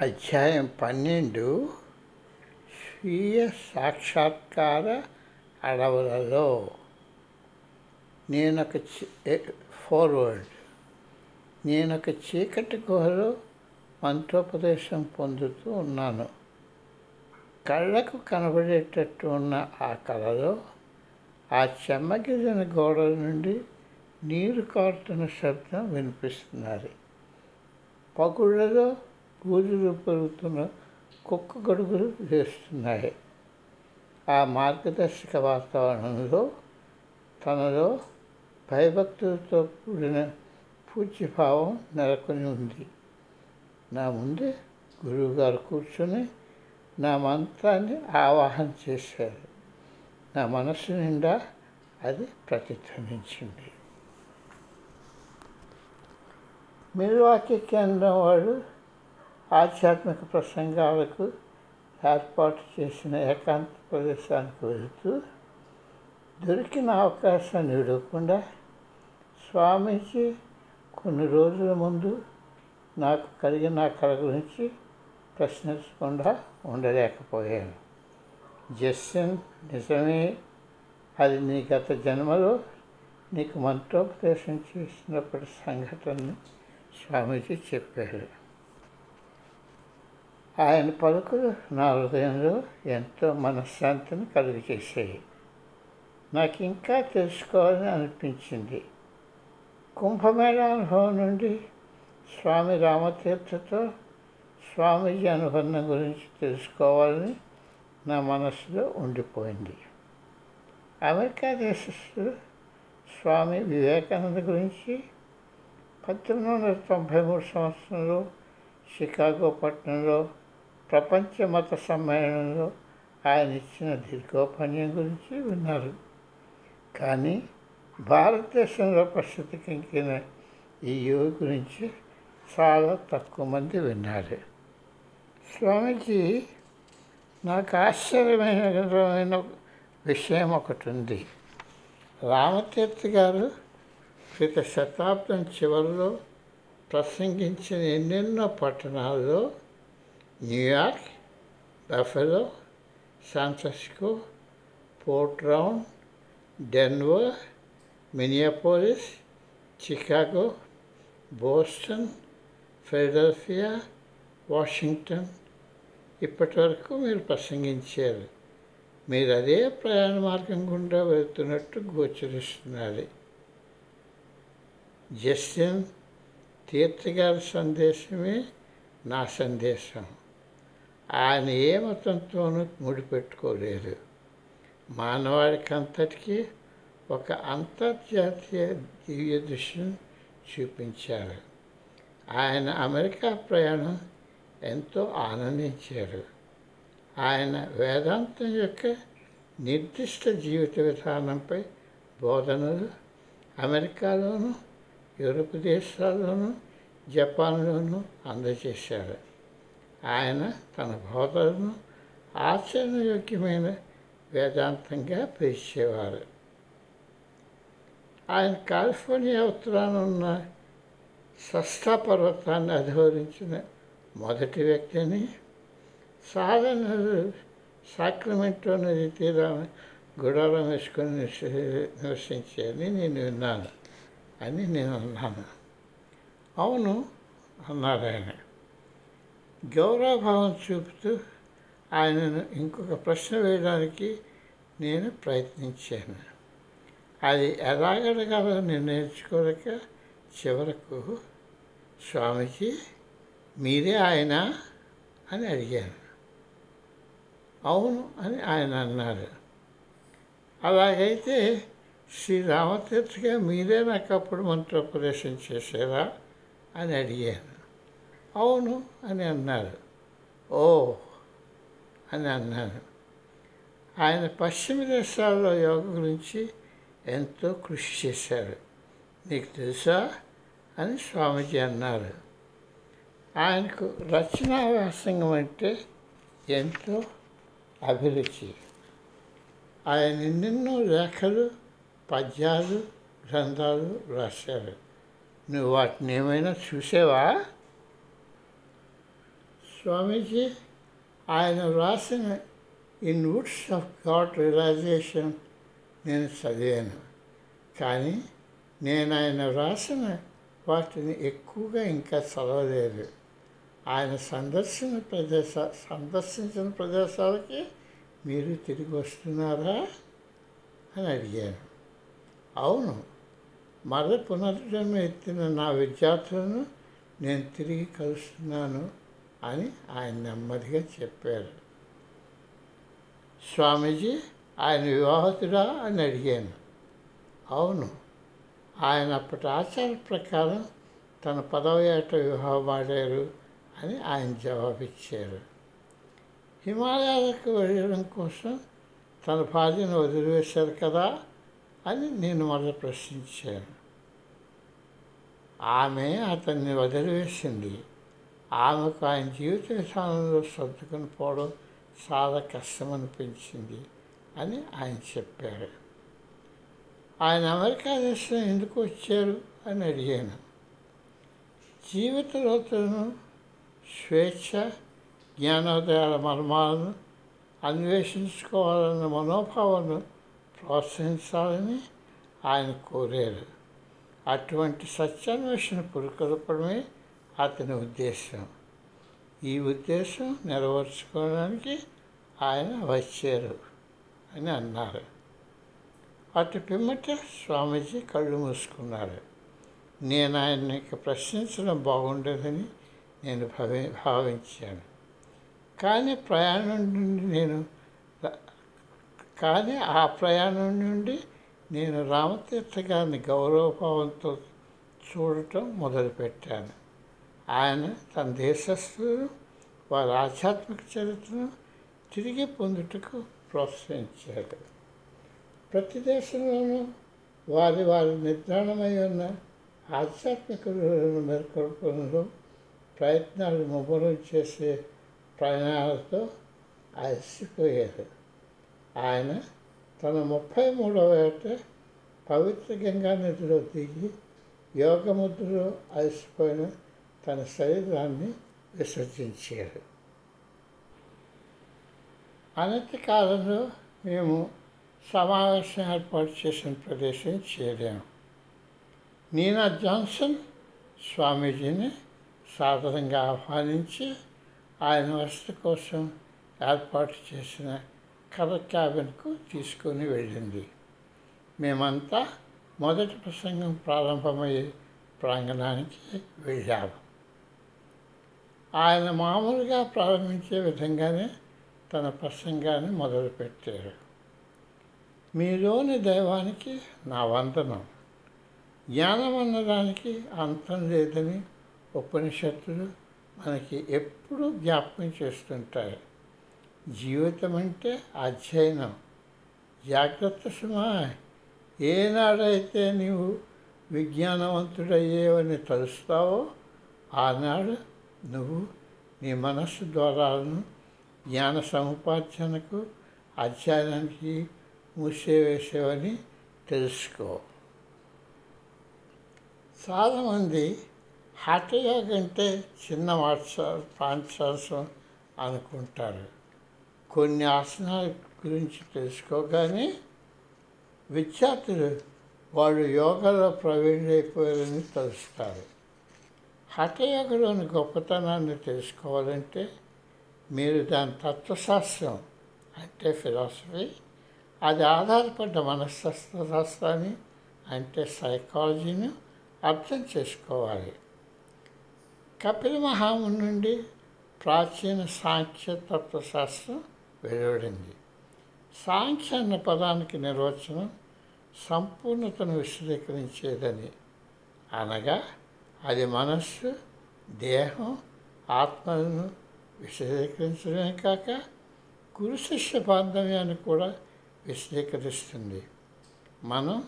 అధ్యాయం పన్నెండు స్వీయ సాక్షాత్కార అడవులలో. నేనొక ఫార్వర్డ్ నేనొక చీకటి గుహలో మంత్రోపదేశం పొందుతూ ఉన్నాను. కళ్ళకు కనబడేటట్టు ఉన్న ఆ కళలో ఆ చెమ్మగిరిన గోడల నుండి నీరు కారుతున్న శబ్దం వినిపిస్తున్నది. పగుళ్ళలో పూజలు పెరుగుతున్న కుక్క గడుగులు చేస్తున్నాయి ఆ మార్గదర్శక వాతావరణంలో తనలో భయభక్తులతో కూడిన పూజ్యభావం నెలకొని ఉంది. నా ముందే గురువుగారు కూర్చొని నా మంత్రాన్ని ఆవాహన చేశారు. నా మనస్సు నిండా అది ప్రతిధ్వనించింది. మిల్వాకి కేంద్రం వాడు ఆధ్యాత్మిక ప్రసంగాలకు ఏర్పాటు చేసిన ఏకాంత ప్రదేశానికి వెళుతూ దొరికిన అవకాశాన్ని విడవకుండా స్వామీజీ కొన్ని రోజుల ముందు నాకు కలిగిన కళ గురించి ప్రశ్నించకుండా ఉండలేకపోయాను. జస్టిన్ నిజమే అది నీ గత జన్మలో నీకు మంత్రోపదేశం చేసినప్పటి సంఘటనని స్వామీజీ చెప్పారు. ఆయన పలుకులు నా హృదయంలో ఎంతో మనశ్శాంతిని కలుగజేశాయి. నాకు ఇంకా తెలుసుకోవాలని అనిపించింది. కుంభమేళ అనుభవం నుండి స్వామి రామతీర్థతో స్వామీజీ అనుబంధం గురించి తెలుసుకోవాలని నా మనసులో ఉండిపోయింది. అమెరికా దేశస్థుడు స్వామి వివేకానంద గురించి పద్దెనిమిది వందల తొంభై మూడు సంవత్సరంలో షికాగో పట్టణంలో ప్రపంచ మత సమ్మేళనంలో ఆయన ఇచ్చిన దీర్ఘోపన్యం గురించి విన్నారు. కానీ భారతదేశంలో ప్రసిద్ధికెక్కిన ఈ యువ గురించి చాలా తక్కువ మంది విన్నారు. స్వామీజీ నాకు ఆశ్చర్యమైన విషయం ఒకటి ఉంది. రామతీర్థ గారు క్రిత శతాబ్దం చివరిలో ప్రసంగించిన ఎన్నెన్నో పట్టణాల్లో New York Buffalo San Francisco Portland Denver Minneapolis Chicago Boston Philadelphia Washington ఇప్పటి వరకు మీరు ప్రసంగించారు. మీరు అదే ప్రయాణ మార్గం గుండా వెళ్తున్నట్టు గోచరిస్తున్నది జస్టిన్ తీర్థగారి సందేశమే నా సందేశం. ఆయన ఏ మతంతోనూ ముడిపెట్టుకోలేదు. మానవాడికంతటికీ ఒక అంతర్జాతీయ దివ్య దృశ్యం చూపించారు. ఆయన అమెరికా ప్రయాణం ఎంతో ఆనందించారు. ఆయన వేదాంతం యొక్క నిర్దిష్ట జీవిత విధానంపై బోధనలు అమెరికాలోను యూరప్ దేశాల్లోనూ జపాన్లోనూ అందజేశారు. ఆయన తన బోధనను ఆచరణయోగ్యమైన వేదాంతంగా పిలిచేవారు ఆయన కాలిఫోర్నియా ఉత్తరాన ఉన్న సస్తా పర్వతాన్ని అధివరించిన మొదటి వ్యక్తిని సాధన సాక్రమెంటో నది తీరాన్ని గుడారం వేసుకొని నివసించారని నేను విన్నాను అని నేను అన్నాను. అవును అన్నారు ఆయన గౌరవభావం చూపుతూ ఆయనను ఇంకొక ప్రశ్న వేయడానికి నేను ప్రయత్నించాను. అది ఎలాగడగాలో నేను నేర్చుకోలేక చివరకు స్వామిజీ మీరే ఆయన అని అడిగాను. అవును అని ఆయన అన్నారు. అలాగైతే శ్రీ రామతీర్థగా మీరే నాకు అప్పుడు మంత్రోపదేశం చేశారా అని అడిగాను. అవును అని అన్నారు. ఓ అని అన్నాను ఆయన పశ్చిమ దేశాల్లో యోగ గురించి ఎంతో కృషి చేశారు. నీకు తెలుసా అని స్వామీజీ అన్నారు. ఆయనకు రచనా వ్యాసంగం అంటే ఎంతో అభిరుచి. ఆయన ఎన్నెన్నో లేఖలు పద్యాలు గ్రంథాలు రాశారు. నువ్వు వాటిని ఏమైనా చూసావా? స్వామీజీ ఆయన వ్రాసిన in woods of God realization నేను చదివాను. కానీ నేను ఆయన వ్రాసిన వాటిని ఎక్కువగా ఇంకా చదవలేదు. ఆయన సందర్శన ప్రదేశ సందర్శించిన ప్రదేశాలకి మీరు తిరిగి వస్తున్నారా అని అడిగాను. అవును మరల పునర్జన్మ ఎత్తిన నా విద్యార్థులను నేను తిరిగి కలుస్తున్నాను. అని ఆయన నెమ్మదిగా చెప్పారు. స్వామీజీ ఆయన వివాహితుడా అని అడిగాను. అవును ఆయన అప్పటి ఆచార ప్రకారం తన పదవ ఏట వివాహమాడారు అని ఆయన జవాబిచ్చారు. హిమాలయాలకు వెళ్ళడం కోసం తన భార్యను వదిలివేశారు కదా అని నేను మళ్ళీ ప్రశ్నించాను. ఆమె అతన్ని వదిలివేసింది. ఆమెకు ఆయన జీవిత విధానంలో సర్దుకుని పోవడం చాలా కష్టమనిపించింది అని ఆయన చెప్పారు. ఆయన అమెరికా దేశం ఎందుకు వచ్చారు అని అడిగాను. జీవిత లోతులను స్వేచ్ఛ జ్ఞానోదయాల మర్మాలను అన్వేషించుకోవాలన్న మనోభావాన్ని ప్రోత్సహించాలని ఆయన కోరారు. అటువంటి సత్యాన్వేషణ పురుకొల్పడమే అతని ఉద్దేశం. ఈ ఉద్దేశం నెరవేర్చుకోవడానికి ఆయన వచ్చారు అని అన్నారు. అటు పిమ్మట స్వామీజీ కళ్ళు మూసుకున్నారు. నేను ఆయన్ని ప్రశ్నించడం బాగుండదని నేను భావి భావించాను. కానీ ప్రయాణం నుండి నేను కానీ ఆ ప్రయాణం నుండి నేను రామతీర్థ గారిని గౌరవభావంతో చూడటం మొదలుపెట్టాను. ఆయన తన దేశస్థులను వారి ఆధ్యాత్మిక చరిత్రను తిరిగి పొందుటకు ప్రోత్సహించారు ప్రతి దేశంలోనూ వారి వారి నిర్ధారణమై ఉన్న ఆధ్యాత్మిక విలువలను మేల్కొల్పడంలో ప్రయత్నాలు ముమ్మరం చేసే ప్రయాణాలతో అలసిపోయారు ఆయన తన ముప్పై మూడవ ఏట పవిత్ర గంగా నదిలో దిగి యోగముద్రలో అలసిపోయిన తన శరీరాన్ని విసర్జించారు. అనతి కాలంలో మేము సమావేశం ఏర్పాటు చేసిన ప్రదేశం చేరాము నీనా జాన్సన్ స్వామీజీని సాధారణంగా ఆహ్వానించి ఆయన వసతి కోసం ఏర్పాటు చేసిన కథ క్యాబిన్కు తీసుకొని వెళ్ళింది. మేమంతా మొదటి ప్రసంగం ప్రారంభమయ్యే ప్రాంగణానికి వెళ్ళాము ఆయన మామూలుగా ప్రారంభించే విధంగానే తన ప్రసంగాన్ని మొదలుపెట్టారు. మీలోని దైవానికి నా వందనం. జ్ఞానం అన్నదానికి అంతం లేదని ఉపనిషత్తులు మనకి ఎప్పుడూ జ్ఞాపకం చేస్తుంటాయి. జీవితం అంటే అధ్యయనం. జాగ్రత్త సుమా ఏనాడైతే నీవు విజ్ఞానవంతుడయ్యేవని తలుస్తావో ఆనాడు నువ్వు నీ మనస్సు ద్వారాలను జ్ఞాన సముపార్జనకు అధ్యయనానికి మూసేవేసేవని తెలుసుకో. చాలామంది హఠయోగ అంటే చిన్న వాట్స పాంచాల్సం అనుకుంటారు. కొన్ని ఆసనాల గురించి తెలుసుకోగానే విద్యార్థులు వాళ్ళు యోగాలో ప్రవీణులైపోయారని తెలుస్తారు. హఠయోగలోని గొప్పతనాన్ని తెలుసుకోవాలంటే మీరు దాని తత్వశాస్త్రం అంటే ఫిలాసఫీ అది ఆధారపడ్డ మనస్తత్వశాస్త్రాన్ని అంటే సైకాలజీని అర్థం చేసుకోవాలి. కపిల మహాము నుండి ప్రాచీన సాంఖ్య తత్వశాస్త్రం వెలువడింది. సాంఖ్య అన్న పదానికి నిర్వచనం సంపూర్ణతను విశదీకరించేదని. అనగా అది మనస్సు దేహం ఆత్మలను విశదీకరించడమే కాక గురు శిష్య బాంధవ్యాన్ని కూడా విశదీకరిస్తుంది. మనం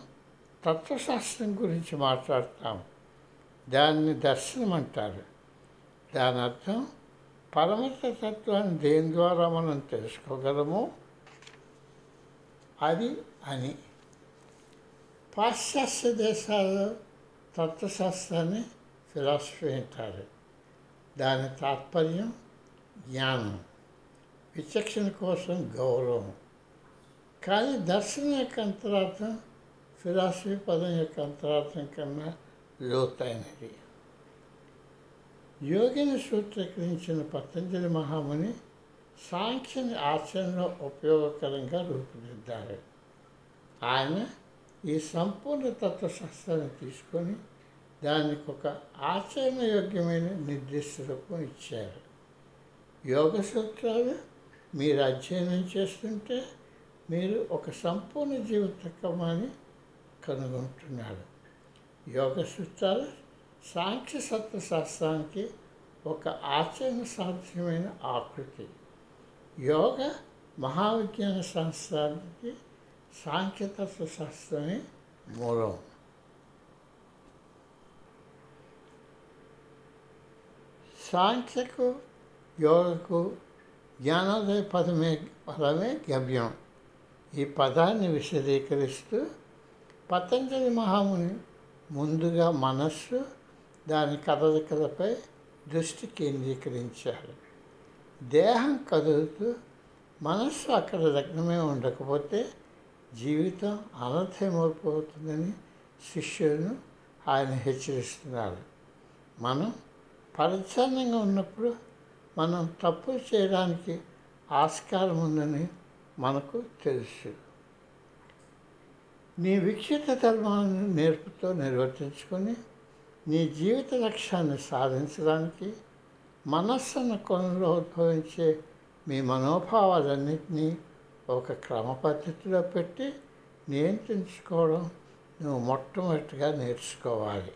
తత్వశాస్త్రం గురించి మాట్లాడతాం. దాన్ని దర్శనం అంటారు. దాని అర్థం పరమత తత్వాన్ని దేని ద్వారా మనం తెలుసుకోగలము? అది అని. పాశ్చాత్య దేశాల్లో తత్వశాస్త్రాన్ని ఫిలాసఫీ అంటారు. దాని తాత్పర్యం జ్ఞానం విచక్షణ కోసం గౌరవం. కానీ దర్శనం యొక్క అంతరార్థం ఫిలాసఫీ పదం యొక్క అంతరార్థం కన్నా లోతైనది. యోగిని సూత్రీకరించిన పతంజలి మహాముని సాంఖ్యని ఆచరణలో ఉపయోగకరంగా రూపుదిద్దారు ఆయన ఈ సంపూర్ణ తత్వశాస్త్రాన్ని తీసుకొని దానికి ఒక ఆచరణయోగ్యమైన నిర్దిష్ట రూపం ఇచ్చారు. యోగ సూత్రాలు మీరు అధ్యయనం చేస్తుంటే మీరు ఒక సంపూర్ణ జీవిత క్రమాన్ని కనుగొంటున్నారు. యోగ సూత్రాలు సాంఖ్య శాస్త్రానికి ఒక ఆచరణ సాధ్యమైన ఆకృతి. యోగ మహావిజ్ఞాన శాస్త్రానికి సాంఖ్యతత్వ శాస్త్రమే మూలం. సాంఖ్యకు యోగకు జ్ఞానోదయ పదమే పదమే గవ్యం ఈ పదాన్ని విశదీకరిస్తూ పతంజలి మహాముని ముందుగా మనస్సు దాని కదలికలపై దృష్టి కేంద్రీకరించారు దేహం కదులుతూ మనస్సు అక్కడ లగ్నమే ఉండకపోతే జీవితం అనర్థమైపోతుందని శిష్యులను ఆయన హెచ్చరిస్తున్నారు. మనం పరిచ్ఛన్నంగా ఉన్నప్పుడు మనం తప్పు చేయడానికి ఆస్కారం ఉందని మనకు తెలుసు. నీ విక్షిత ధర్మాన్ని నేర్పుతో నిర్వర్తించుకొని నీ జీవిత లక్ష్యాన్ని సాధించడానికి మనస్సును కొనలో ఉద్భవించే మీ మనోభావాలన్నింటినీ ఒక క్రమ పద్ధతిలో పెట్టి నియంత్రించుకోవడం నువ్వు మొట్టమొదటిగా నేర్చుకోవాలి.